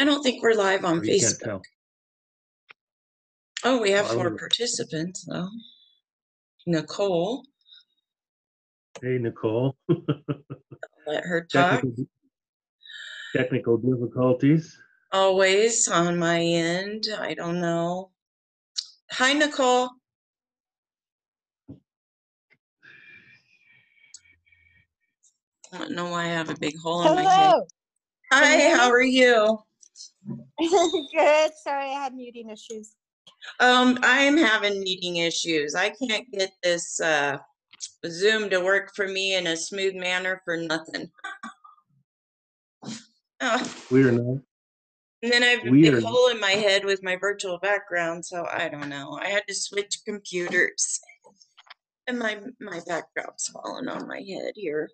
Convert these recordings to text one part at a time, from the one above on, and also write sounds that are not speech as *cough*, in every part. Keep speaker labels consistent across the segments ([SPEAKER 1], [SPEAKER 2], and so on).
[SPEAKER 1] I don't think we're live on
[SPEAKER 2] Or you can't
[SPEAKER 1] Facebook.
[SPEAKER 2] tell.
[SPEAKER 1] Oh, we have
[SPEAKER 2] I
[SPEAKER 1] four
[SPEAKER 2] wonder-
[SPEAKER 1] participants though. Nicole,
[SPEAKER 2] Hey, Nicole. *laughs*
[SPEAKER 1] let her talk.
[SPEAKER 2] Technical technical difficulties.
[SPEAKER 1] Always on my end. I don't know. Hi, Nicole. I don't know why I have a big hole in my head.
[SPEAKER 3] Hello.
[SPEAKER 1] Hi, how are you?
[SPEAKER 3] Good. Sorry, I had muting issues.
[SPEAKER 1] Um, I'm having meeting issues. I can't get this uh Zoom to work for me in a smooth manner for nothing. Oh,
[SPEAKER 2] We are not.
[SPEAKER 1] and then I have a
[SPEAKER 2] We
[SPEAKER 1] big
[SPEAKER 2] are-
[SPEAKER 1] hole in my head with my virtual background, so I don't know. I had to switch computers. And my my backdrop's falling on my head here.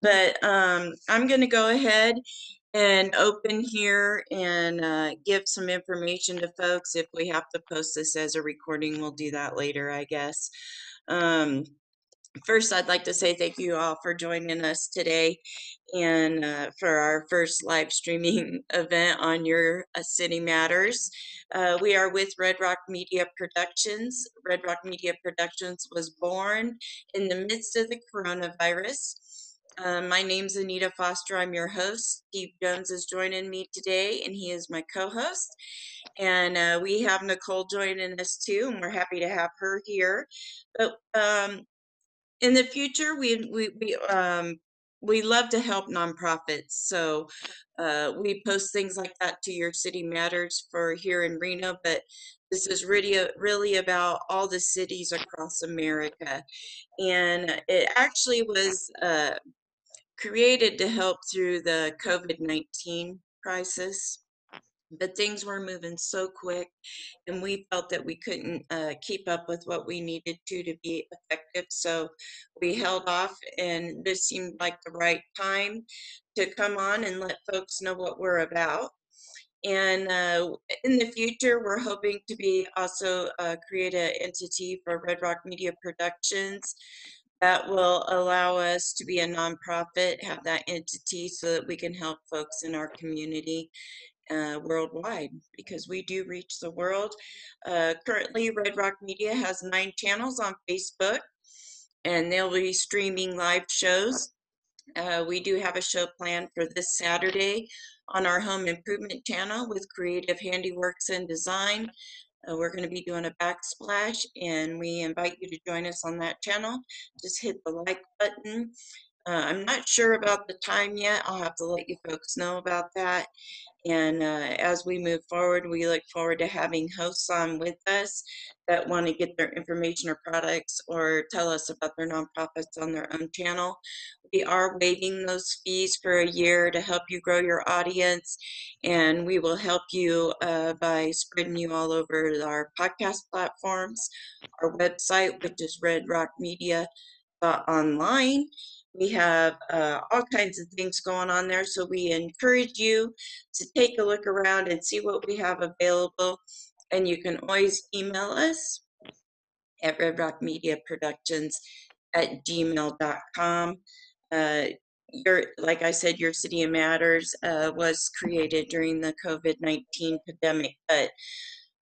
[SPEAKER 1] But um I'm gonna go ahead and open here and uh, give some information to folks. If we have to post this as a recording, we'll do that later, I guess. Um, first, I'd like to say thank you all for joining us today and uh, for our first live streaming *laughs* event on your uh, City Matters. Uh, we are with Red Rock Media Productions. Red Rock Media Productions was born in the midst of the coronavirus. Uh, my name's Anita Foster. I'm your host. Steve Jones is joining me today, and he is my co host. And uh, we have Nicole joining us too, and we're happy to have her here. But um, in the future, we, we, we, um, we love to help nonprofits. So uh, we post things like that to your City Matters for here in Reno, but this is really, really about all the cities across America. And it actually was. Uh, created to help through the COVID 19 crisis. But things were moving so quick, and we felt that we couldn't uh, keep up with what we needed to to be effective. So we held off, and this seemed like the right time to come on and let folks know what we're about. And uh, in the future, we're hoping to be also uh, create an entity for Red Rock Media Productions that will allow us to be a nonprofit, have that entity so that we can help folks in our community uh, worldwide because we do reach the world. Uh, currently, Red Rock Media has nine channels on Facebook and they'll be streaming live shows. Uh, we do have a show planned for this Saturday on our home improvement channel with Creative Handiworks and Design. Uh, we're going to be doing a backsplash, and we invite you to join us on that channel. Just hit the like button. Uh, I'm not sure about the time yet. I'll have to let you folks know about that. And uh, as we move forward, we look forward to having hosts on with us that want to get their information or products or tell us about their nonprofits on their own channel. We are waiving those fees for a year to help you grow your audience, and we will help you uh, by spreading you all over our podcast platforms, our website, which is redrockmedia.online. We have uh, all kinds of things going on there, so we encourage you to take a look around and see what we have available. And you can always email us at redrockmediaproductions at gmail.com. Uh, your, like I said, Your City of Matters uh, was created during the COVID 19 pandemic, but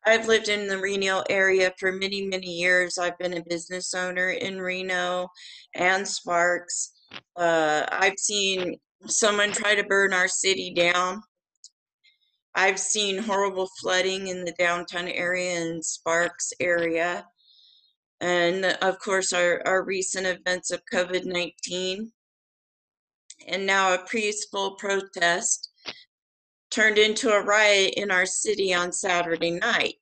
[SPEAKER 1] I've lived in the Reno area for many, many years. I've been a business owner in Reno and Sparks. Uh, I've seen someone try to burn our city down. I've seen horrible flooding in the downtown area and Sparks area. And of course, our, our recent events of COVID 19. And now a peaceful protest turned into a riot in our city on Saturday night.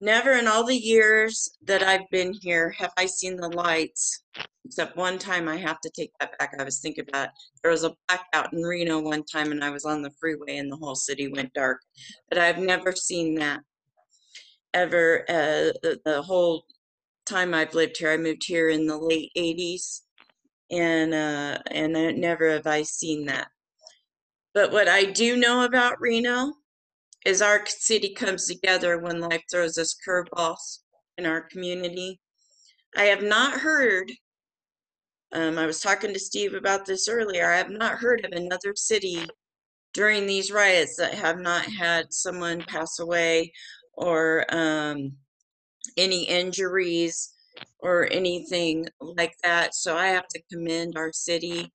[SPEAKER 1] Never in all the years that I've been here have I seen the lights, except one time I have to take that back. I was thinking about it. there was a blackout in Reno one time and I was on the freeway and the whole city went dark. But I've never seen that ever. Uh, the, the whole time I've lived here, I moved here in the late 80s and uh, and I, never have I seen that. But what I do know about Reno is our city comes together when life throws us curveballs in our community. I have not heard, um, I was talking to Steve about this earlier, I have not heard of another city during these riots that have not had someone pass away or um, any injuries or anything like that. So I have to commend our city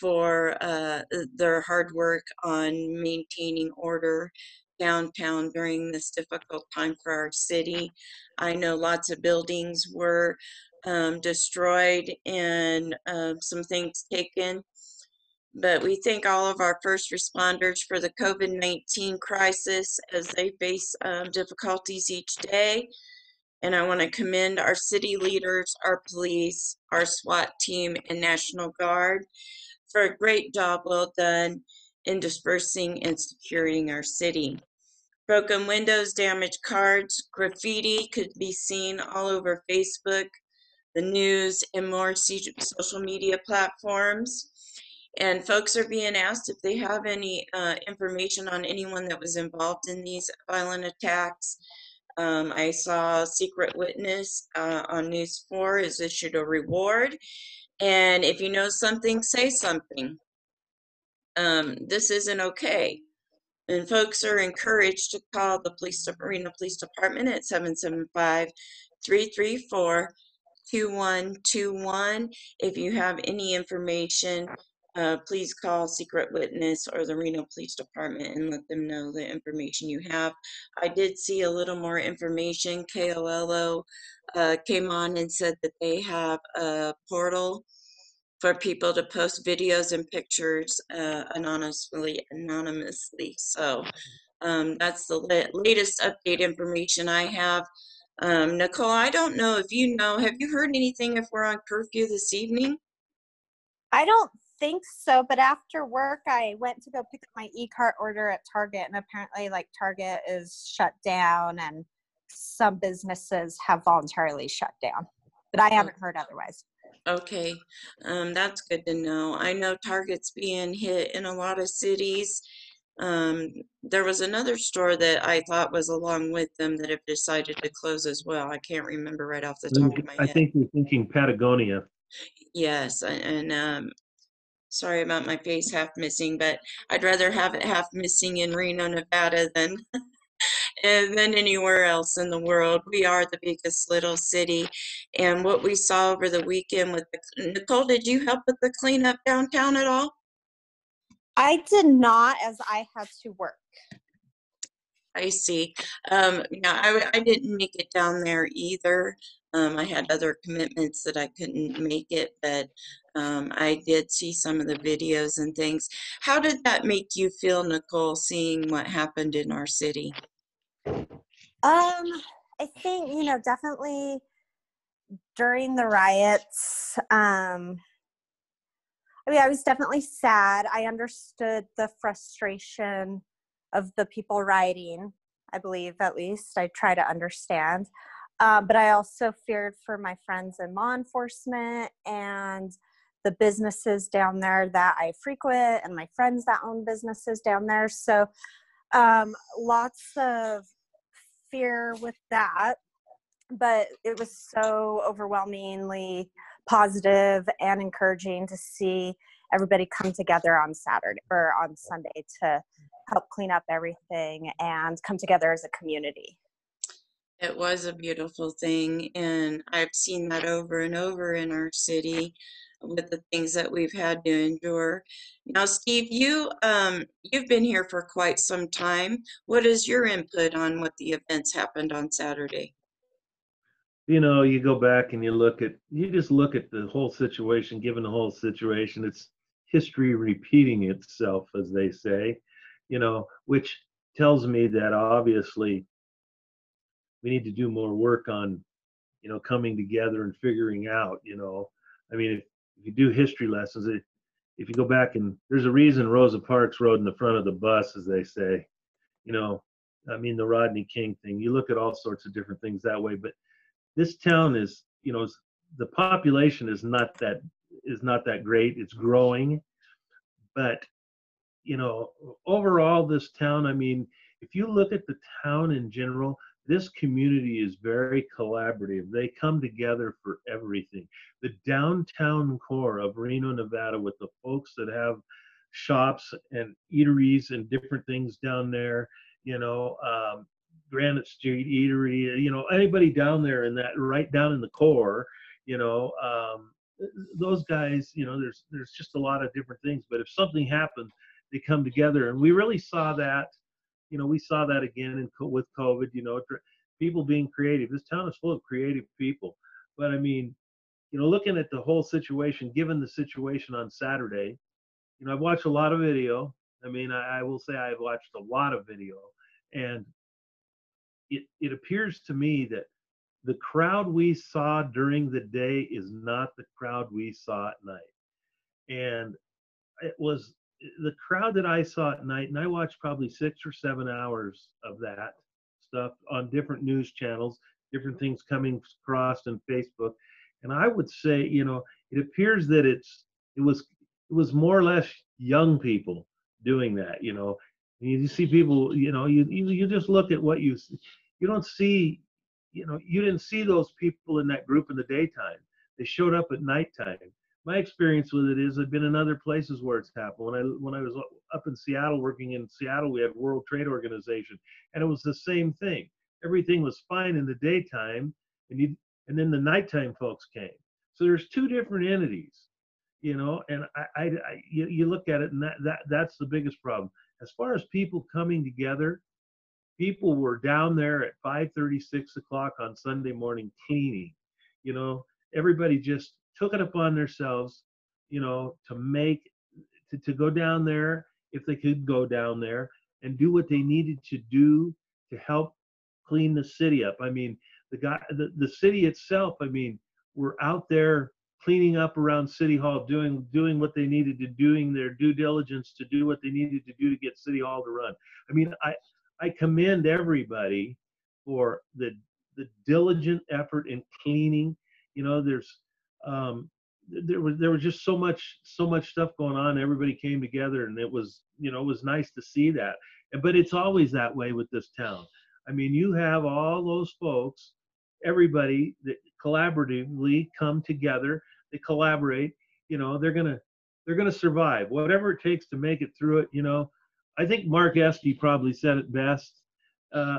[SPEAKER 1] for uh, their hard work on maintaining order downtown during this difficult time for our city. I know lots of buildings were um, destroyed and um, some things taken. But we thank all of our first responders for the COVID 19 crisis as they face um, difficulties each day. And I want to commend our city leaders, our police, our SWAT team, and National Guard for a great job well done in dispersing and securing our city. Broken windows, damaged cards, graffiti could be seen all over Facebook, the news, and more social media platforms. And folks are being asked if they have any uh, information on anyone that was involved in these violent attacks. Um, I saw Secret Witness uh, on News 4 has issued a reward. And if you know something, say something. Um, this isn't okay. And folks are encouraged to call the police, Reno Police Department at 775 334 2121. If you have any information, uh, please call Secret Witness or the Reno Police Department and let them know the information you have. I did see a little more information. KOLO uh, came on and said that they have a portal for people to post videos and pictures uh, anonymously. Anonymously, so um, that's the la- latest update information I have. Um, Nicole, I don't know if you know. Have you heard anything if we're on curfew this evening?
[SPEAKER 3] I don't think so, but after work, I went to go pick up my e-cart order at Target, and apparently, like Target is shut down, and some businesses have voluntarily shut down. But I haven't heard otherwise.
[SPEAKER 1] Okay, um, that's good to know. I know Target's being hit in a lot of cities. Um, there was another store that I thought was along with them that have decided to close as well. I can't remember right off the top of my
[SPEAKER 2] I
[SPEAKER 1] head.
[SPEAKER 2] I think you're thinking Patagonia.
[SPEAKER 1] Yes, and um, sorry about my face half missing, but I'd rather have it half missing in Reno, Nevada than *laughs* than anywhere else in the world. We are the biggest little city, and what we saw over the weekend with the, Nicole, did you help with the cleanup downtown at all?
[SPEAKER 3] I did not, as I had to work.
[SPEAKER 1] I see. Um, yeah, I didn't make it down there either. Um, I had other commitments that I couldn't make it, but um, I did see some of the videos and things. How did that make you feel, Nicole, seeing what happened in our city?
[SPEAKER 3] Um, I think you know definitely during the riots. Um, I mean, I was definitely sad. I understood the frustration of the people rioting. I believe, at least, I try to understand. Um, but I also feared for my friends in law enforcement and the businesses down there that I frequent and my friends that own businesses down there. So um, lots of fear with that but it was so overwhelmingly positive and encouraging to see everybody come together on saturday or on sunday to help clean up everything and come together as a community
[SPEAKER 1] It was a beautiful thing, and I've seen that over and over in our city with the things that we've had to endure. Now, Steve, you um, you've been here for quite some time. What is your input on what the events happened on Saturday?
[SPEAKER 2] You know, you go back and you look at, you just look at the whole situation, given the whole situation, it's history repeating itself, as they say, you know, which tells me that obviously we need to do more work on, you know, coming together and figuring out, you know, I mean, if, if you do history lessons, it, if you go back and there's a reason Rosa Parks rode in the front of the bus, as they say, you know, I mean, the Rodney King thing, you look at all sorts of different things that way, but this town is, you know, the population is not that, is not that great. It's growing. But, you know, overall, this town, I mean, if you look at the town in general, this community is very collaborative. They come together for everything. The downtown core of Reno, Nevada, with the folks that have shops and eateries and different things down there. You know, um, Granite Street Eatery. You know, anybody down there in that right down in the core. You know, um, those guys. You know, there's there's just a lot of different things. But if something happens, they come together, and we really saw that. You know, we saw that again in, co- with COVID. You know, people being creative. This town is full of creative people. But I mean, you know, looking at the whole situation, given the situation on Saturday, you know, I've watched a lot of video. I mean, I, I will say I've watched a lot of video, and it it appears to me that the crowd we saw during the day is not the crowd we saw at night, and it was the crowd that I saw at night, and I watched probably six or seven hours of that stuff on different news channels, different things coming across on Facebook, and I would say, you know, it appears that it's it was it was more or less young people doing that. You know, you, see people, you know, you, you just look at what you you don't see, you know, you didn't see those people in that group in the daytime. They showed up at nighttime. My experience with it is I've been in other places where it's happened. When I when I was up in Seattle working in Seattle, we had World Trade Organization, and it was the same thing. Everything was fine in the daytime, and you and then the nighttime folks came. So there's two different entities, you know, and I, I, I you, you look at it, and that that that's the biggest problem. As far as people coming together, people were down there at 5:30, 6 o'clock on Sunday morning cleaning. You know, everybody just took it upon themselves, you know, to make to, to go down there if they could go down there and do what they needed to do to help clean the city up. I mean, the guy, the, the city itself. I mean, were out there cleaning up around City Hall, doing doing what they needed to, doing their due diligence to do what they needed to do to get City Hall to run. I mean, I I commend everybody for the the diligent effort in cleaning. You know, there's um, there was there was just so much so much stuff going on. Everybody came together, and it was you know it was nice to see that. But it's always that way with this town. I mean, you have all those folks, everybody that collaboratively come together. They collaborate. You know, they're gonna they're gonna survive whatever it takes to make it through it. You know, I think Mark Esty probably said it best uh,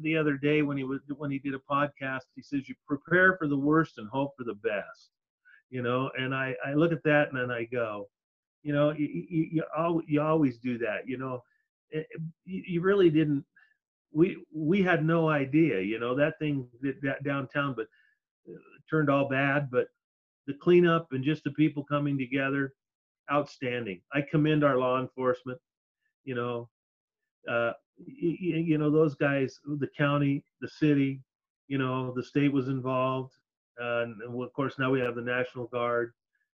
[SPEAKER 2] the other day when he was when he did a podcast. He says you prepare for the worst and hope for the best. You know, and I I look at that and then I go, you know, you you, you, al- you always do that. You know, it, you really didn't. We we had no idea. You know that thing that, that downtown, but uh, turned all bad. But the cleanup and just the people coming together, outstanding. I commend our law enforcement. You know, uh, y- y- you know those guys, the county, the city, you know, the state was involved, uh, and of course now we have the National Guard.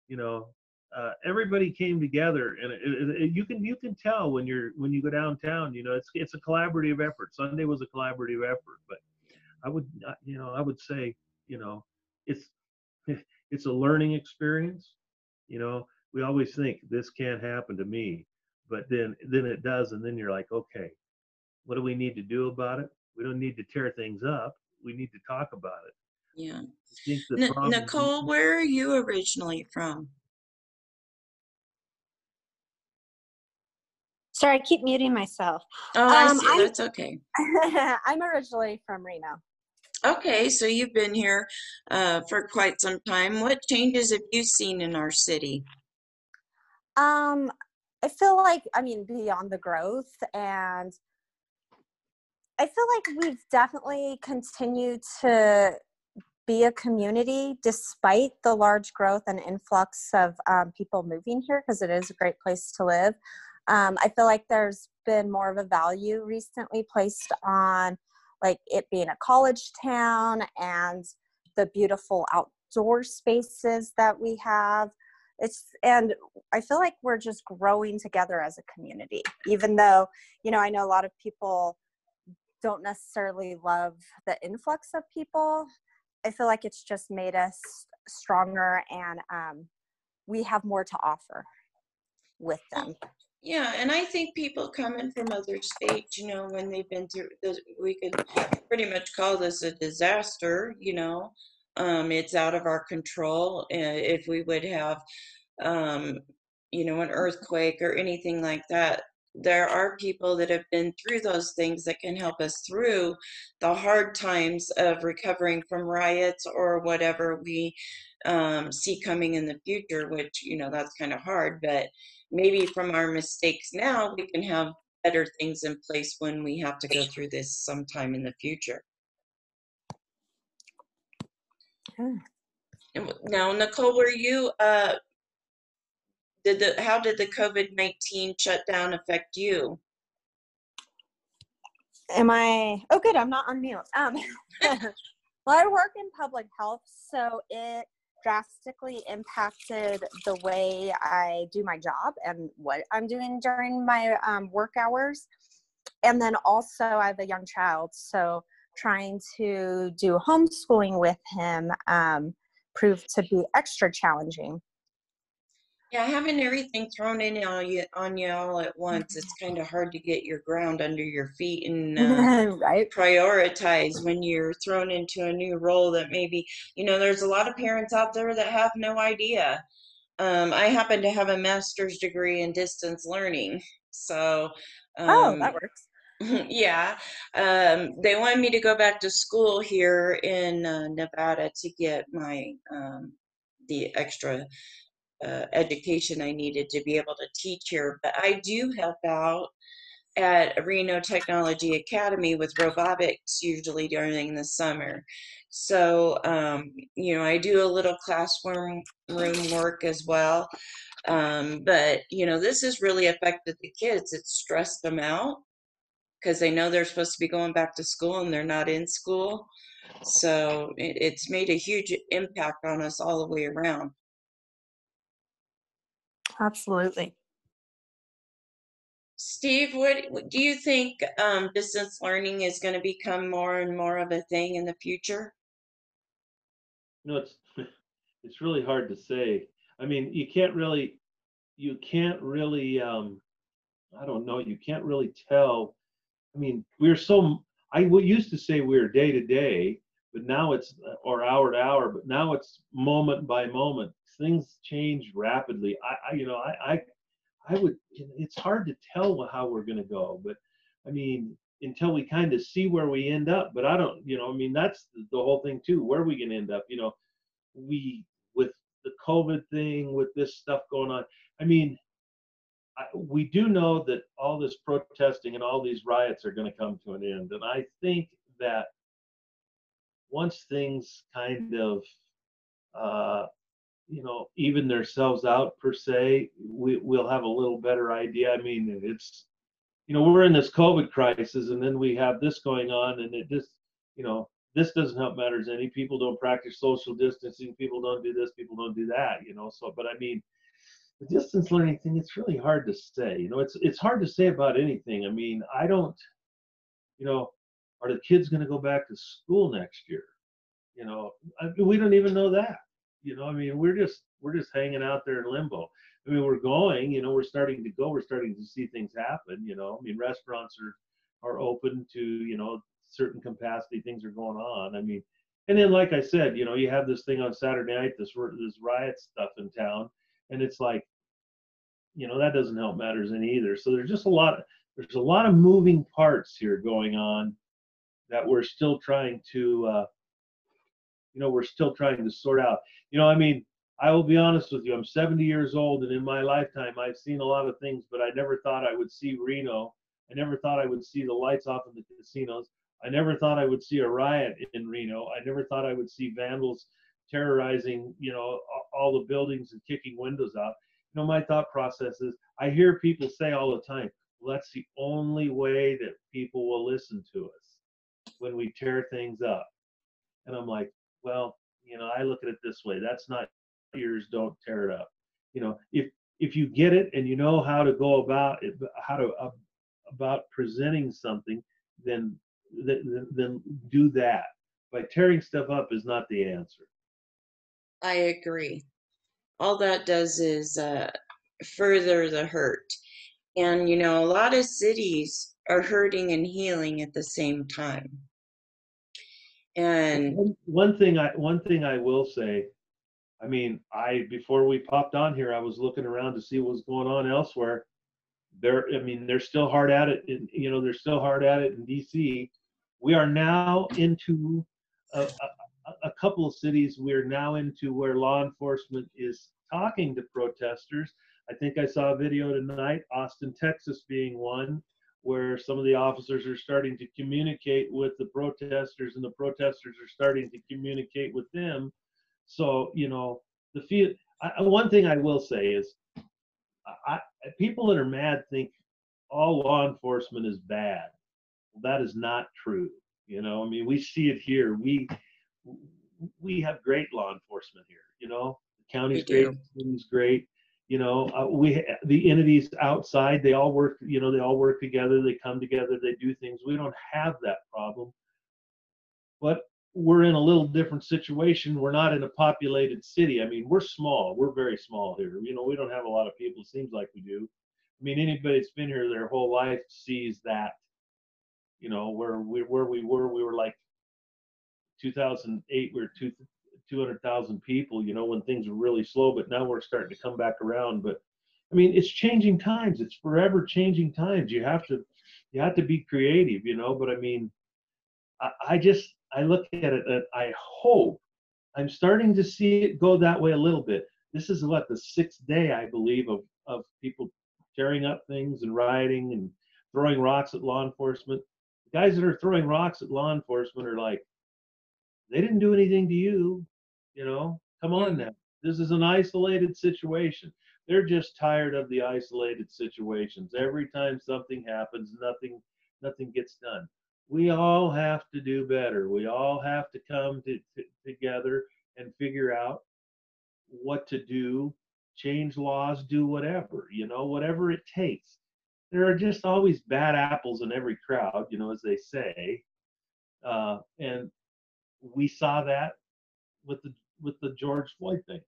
[SPEAKER 2] You know, uh, everybody came together, and it, it, it- you can you can tell when you're when you go downtown. You know, it's it's a collaborative effort. Sunday was a collaborative effort, but I would you know I would say you know it's *laughs* it's a learning experience. You know, we always think this can't happen to me, but then then it does, and then you're like, okay, what do we need to do about it? We don't need to tear things up. We need to talk about it.
[SPEAKER 1] Yeah.
[SPEAKER 2] I think the
[SPEAKER 1] N- Nicole, where are you originally from?
[SPEAKER 3] Sorry, I keep muting myself.
[SPEAKER 1] Oh, I
[SPEAKER 3] Um,
[SPEAKER 1] see.
[SPEAKER 3] I'm-
[SPEAKER 1] That's okay. *laughs*
[SPEAKER 3] I'm originally from Reno.
[SPEAKER 1] Okay, so you've been here uh, for quite some time. What changes have you seen in our city?
[SPEAKER 3] Um, I feel like, I mean, beyond the growth, and I feel like we've definitely continued to be a community despite the large growth and influx of um, people moving here because it is a great place to live. Um, I feel like there's been more of a value recently placed on like it being a college town and the beautiful outdoor spaces that we have. It's and i feel like we're just growing together as a community even though you know i know a lot of people don't necessarily love the influx of people. I feel like it's just made us stronger and um, we have more to offer with them
[SPEAKER 1] Yeah, and I think people coming from other states, you know, when they've been through, this, we could pretty much call this a disaster, you know. Um, it's out of our control. Uh, if we would have um, you know, an earthquake or anything like that, there are people that have been through those things that can help us through the hard times of recovering from riots or whatever we um, see coming in the future, which, you know, that's kind of hard, but maybe from our mistakes now, we can have better things in place when we have to go through this sometime in the future.
[SPEAKER 3] Hmm.
[SPEAKER 1] Now, Nicole, were you, uh, did the, how did the COVID-19 shutdown affect you?
[SPEAKER 3] Am I? Oh, good. I'm not on mute. Um, *laughs* well, I work in public health, so it drastically impacted the way I do my job and what I'm doing during my um, work hours. And then also, I have a young child, so trying to do homeschooling with him um, proved to be extra challenging.
[SPEAKER 1] Yeah, having everything thrown in on you, on you all at once, it's kind of hard to get your ground under your feet and uh, *laughs*
[SPEAKER 3] right?
[SPEAKER 1] prioritize when you're thrown into a new role that maybe, you know, there's a lot of parents out there that have no idea. Um, I happen to have a master's degree in distance learning. So,
[SPEAKER 3] oh,
[SPEAKER 1] um,
[SPEAKER 3] that works. *laughs*
[SPEAKER 1] yeah, um, they wanted me to go back to school here in uh, Nevada to get my um, the extra uh, education I needed to be able to teach here. But I do help out at Reno Technology Academy with robotics usually during the summer. So, um, you know, I do a little classroom room work as well. Um, but, you know, this has really affected the kids. It's stressed them out because they know they're supposed to be going back to school and they're not in school. So it, it's made a huge impact on us all the way around.
[SPEAKER 3] Absolutely.
[SPEAKER 1] Steve, what what- do you think um, distance learning is going to become more and more of a thing in the future?
[SPEAKER 2] You know, it's *laughs* it's really hard to say. I mean, you can't really you can't really um I don't know, you can't really tell. I mean, we're so I w- used to say we are day to day, but now it's or hour to hour, but now it's moment by moment. Things change rapidly. I, I you know, I I I would it's hard to tell how we're going to go, but I mean, until we kind of see where we end up, but I don't, you know, I mean, that's the, whole thing too. Where are we going to end up? You know, we with the COVID thing, with this stuff going on. I mean, I, we do know that all this protesting and all these riots are going to come to an end, and I think that once things kind of, uh, you know, even themselves out per se, we, we'll have a little better idea. I mean, it's, you know, we're in this COVID crisis, and then we have this going on, and it just, you know, this doesn't help matters any. People don't practice social distancing. People don't do this. People don't do that. You know. So, but I mean, the distance learning thing, it's really hard to say. You know, it's it's hard to say about anything. I mean, I don't, you know, are the kids going to go back to school next year? You know, I, we don't even know that. You know, I mean, we're just we're just hanging out there in limbo. I mean, we're going. You know, we're starting to go. We're starting to see things happen. You know, I mean, restaurants are are open to you know certain capacity things are going on i mean and then like i said you know you have this thing on saturday night this this riot stuff in town and it's like you know that doesn't help matters any either so there's just a lot of there's a lot of moving parts here going on that we're still trying to uh you know we're still trying to sort out you know i mean i will be honest with you i'm 70 years old and in my lifetime i've seen a lot of things but i never thought i would see reno i never thought i would see the lights off in the casinos I never thought I would see a riot in Reno. I never thought I would see vandals terrorizing, you know, all the buildings and kicking windows out. You know, my thought process is I hear people say all the time, well, that's the only way that people will listen to us when we tear things up. And I'm like, well, you know, I look at it this way. That's not yours, don't tear it up. You know, if if you get it and you know how to go about it, how to uh, about presenting something, then th- th- then do that. By tearing stuff up is not the answer.
[SPEAKER 1] I agree. All that does is uh, further the hurt. And, you know, a lot of cities are hurting and healing at the same time. And
[SPEAKER 2] One, one thing I one thing I will say, I mean, I before we popped on here, I was looking around to see what was going on elsewhere. They're, I mean, they're still hard at it. In, you know, they're still hard at it in D.C. We are now into a, a, a couple of cities. We're now into where law enforcement is talking to protesters. I think I saw a video tonight, Austin, Texas, being one where some of the officers are starting to communicate with the protesters, and the protesters are starting to communicate with them so you know, the feel. I, one thing I will say is, I, people that are mad think all law enforcement is bad. That is not true. You know, I mean, we see it here. We we have great law enforcement here. You know, the county's great, the city's great. You know, uh, we the entities outside they all work. You know, they all work together. They come together. They do things. We don't have that problem. But we're in a little different situation. We're not in a populated city. I mean, we're small. We're very small here. You know, we don't have a lot of people. It seems like we do. I mean, anybody that's been here their whole life sees that. You know, where we where we were, we were like 2008. We were two 200,000 people. You know, when things were really slow, but now we're starting to come back around. But I mean, it's changing times. It's forever changing times. You have to you have to be creative. You know, but I mean, I, I just I look at it and I hope I'm starting to see it go that way a little bit. This is what the sixth day, I believe, of, of people tearing up things and rioting and throwing rocks at law enforcement. The guys that are throwing rocks at law enforcement are like, they didn't do anything to you, you know. Come on now. This is an isolated situation. They're just tired of the isolated situations. Every time something happens, nothing nothing gets done we all have to do better. We all have to come to, to, together and figure out what to do, change laws, do whatever, you know, whatever it takes. There are just always bad apples in every crowd, you know, as they say. Uh, and we saw that with the with the George Floyd thing.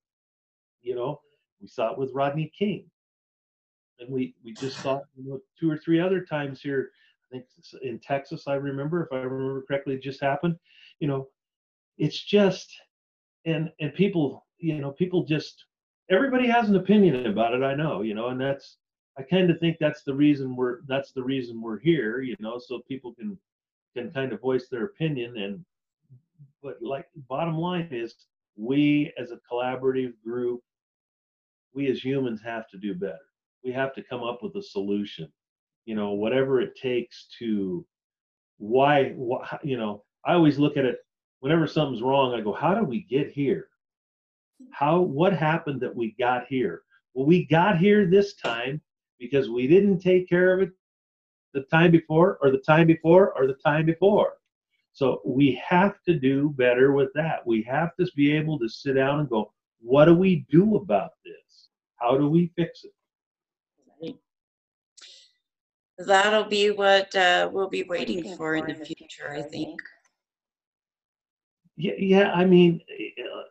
[SPEAKER 2] You know, we saw it with Rodney King. And we we just saw you know, two or three other times here I think in Texas, I remember, if I remember correctly, it just happened. You know, it's just, and and people, you know, people just, everybody has an opinion about it. I know, you know, and that's, I kind of think that's the reason we're, that's the reason we're here, you know, so people can can kind of voice their opinion. And but like, bottom line is, we as a collaborative group, we as humans have to do better. We have to come up with a solution. You know whatever it takes to why, why you know i always look at it whenever something's wrong i go how did we get here? How what happened that we got here? Well we got here this time because we didn't take care of it the time before or the time before or the time before so we have to do better with that we have to be able to sit down and go what do we do about this how do we fix it
[SPEAKER 1] that'll be what uh, we'll be waiting for in the future, I think.
[SPEAKER 2] Yeah, yeah. I mean,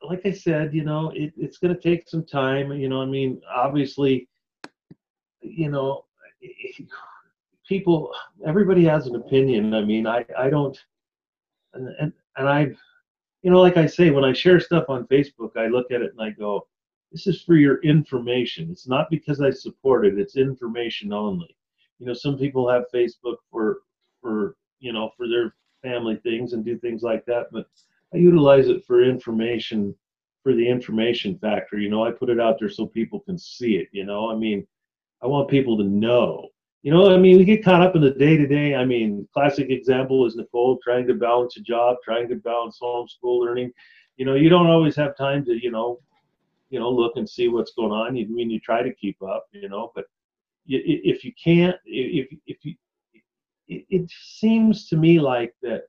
[SPEAKER 2] like I said, you know, it, it's going to take some time. You know, I mean, obviously, you know, people, everybody has an opinion. I mean, I, I don't, and, and, and I've, you know, like I say, when I share stuff on Facebook, I look at it and I go, this is for your information. It's not because I support it, it's information only. You know some people have facebook for for you know for their family things and do things like that but i utilize it for information for the information factor. You know i put it out there so people can see it you know? I mean i want people to know you know i mean we get caught up in the day to day i mean classic example is nicole trying to balance a job trying to balance homeschool learning you know you don't always have time to you know you know look and see what's going on you I mean you try to keep up you know but if you can't, if if you, it, it seems to me like that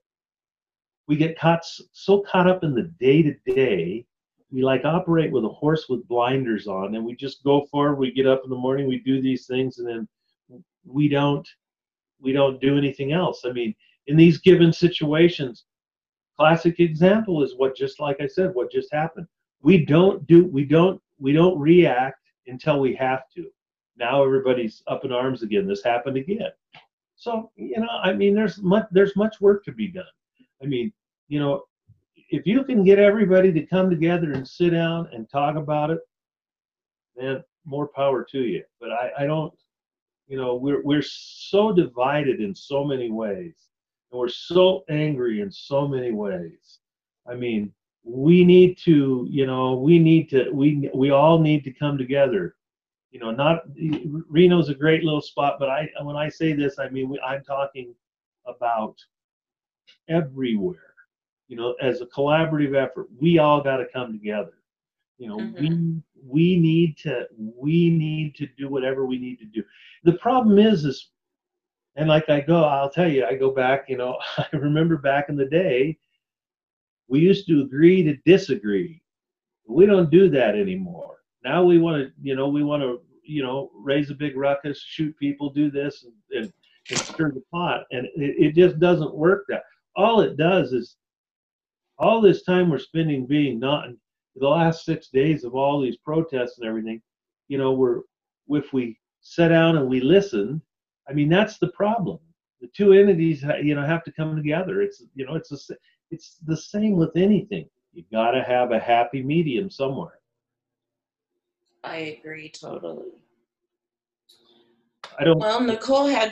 [SPEAKER 2] we get caught so caught up in the day to day. We like operate with a horse with blinders on, and we just go forward. We get up in the morning, we do these things, and then we don't we don't do anything else. I mean, in these given situations, classic example is what just like I said, what just happened. We don't do we don't we don't react until we have to now everybody's up in arms again. This happened again. So you know, I mean, there's much there's much work to be done. I mean, you know, if you can get everybody to come together and sit down and talk about it, then more power to you. But I, I don't, you know, we're we're so divided in so many ways, and we're so angry in so many ways. I mean, we need to, you know, we need to, we we all need to come together. You know, not Reno's a great little spot, but I when I say this, I mean we, I'm talking about everywhere. You know, as a collaborative effort, we all got to come together. You know, we mm-hmm. we need to we need to do whatever we need to do. The problem is is and like I go, I'll tell you, I go back, you know, *laughs* I remember back in the day, we used to agree to disagree. We don't do that anymore. Now we want to, you know, we want to, you know, raise a big ruckus, shoot people, do this, and, and, and stir the pot, and it, it just doesn't work. That all it does is all this time we're spending being not the last six days of all these protests and everything. You know, we're if we sit down and we listen, I mean, that's the problem. The two entities, you know, have to come together. It's, you know, it's a, it's the same with anything. You got to have a happy medium somewhere.
[SPEAKER 1] I agree totally.
[SPEAKER 2] I don't.
[SPEAKER 1] Well, Nicole had to